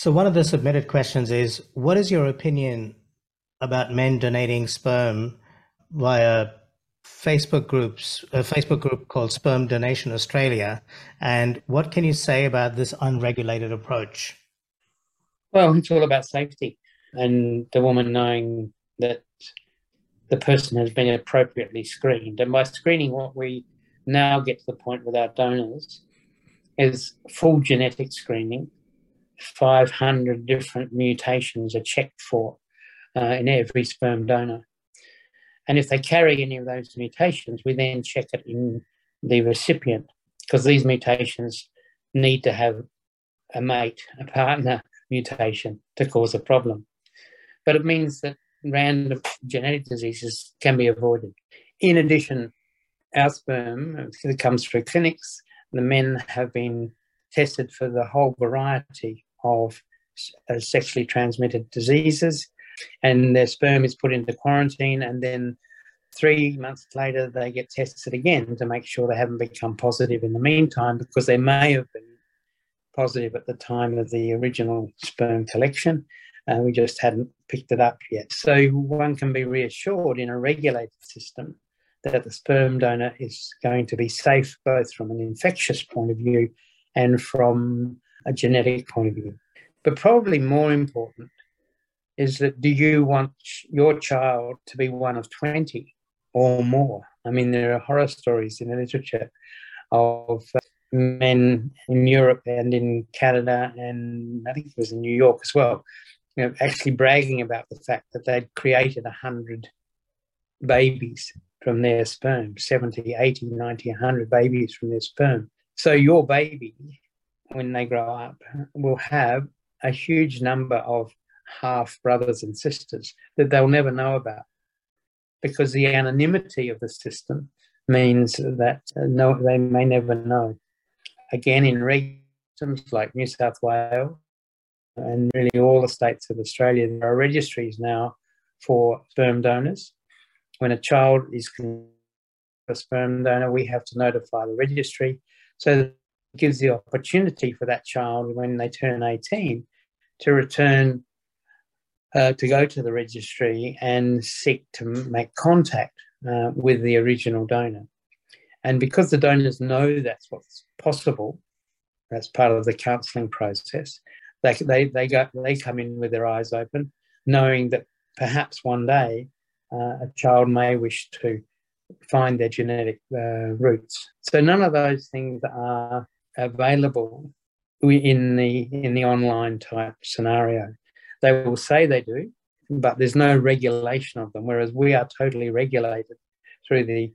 So one of the submitted questions is, what is your opinion about men donating sperm via Facebook groups, a Facebook group called Sperm Donation Australia, and what can you say about this unregulated approach? Well, it's all about safety and the woman knowing that the person has been appropriately screened. And by screening, what we now get to the point with our donors is full genetic screening 500 different mutations are checked for uh, in every sperm donor. And if they carry any of those mutations, we then check it in the recipient because these mutations need to have a mate, a partner mutation to cause a problem. But it means that random genetic diseases can be avoided. In addition, our sperm that comes through clinics. The men have been tested for the whole variety of uh, sexually transmitted diseases, and their sperm is put into quarantine, and then three months later they get tested again to make sure they haven't become positive in the meantime because they may have been positive at the time of the original sperm collection. Uh, we just hadn't picked it up yet. So one can be reassured in a regulated system that the sperm donor is going to be safe both from an infectious point of view and from a genetic point of view. But probably more important is that do you want your child to be one of 20 or more? I mean, there are horror stories in the literature of uh, men in Europe and in Canada, and I think it was in New York as well, you know, actually bragging about the fact that they'd created 100 babies from their sperm 70, 80, 90, 100 babies from their sperm. So your baby when they grow up will have a huge number of half brothers and sisters that they'll never know about because the anonymity of the system means that uh, no, they may never know. Again, in regions like New South Wales and really all the states of Australia, there are registries now for sperm donors. When a child is a sperm donor, we have to notify the registry so gives the opportunity for that child when they turn 18 to return uh, to go to the registry and seek to make contact uh, with the original donor. And because the donors know that's what's possible, that's part of the counselling process. They, they, they, go, they come in with their eyes open, knowing that perhaps one day uh, a child may wish to find their genetic uh, roots. So none of those things are available in the in the online type scenario. They will say they do, but there's no regulation of them. Whereas we are totally regulated through the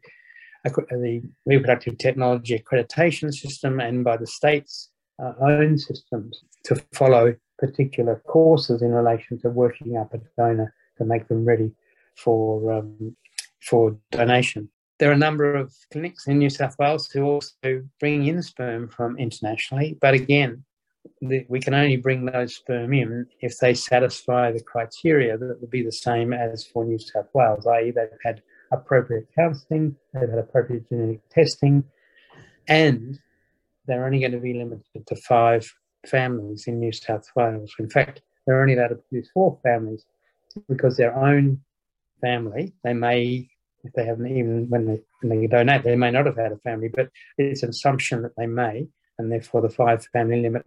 the reproductive technology accreditation system and by the state's uh, own systems to follow particular courses in relation to working up a donor to make them ready for um, for donation. There are a number of clinics in New South Wales who also bring in sperm from internationally, but again, the, we can only bring those sperm in if they satisfy the criteria that would be the same as for New South Wales, i.e., they've had appropriate counselling, they've had appropriate genetic testing, and they're only going to be limited to five families in New South Wales. In fact, they're only allowed to produce four families because their own family, they may if they haven't even when they when they donate, they may not have had a family, but it's an assumption that they may, and therefore the five family limit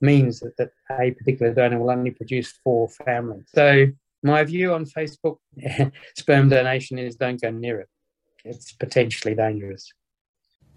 means that, that a particular donor will only produce four families. So my view on Facebook sperm donation is don't go near it. It's potentially dangerous.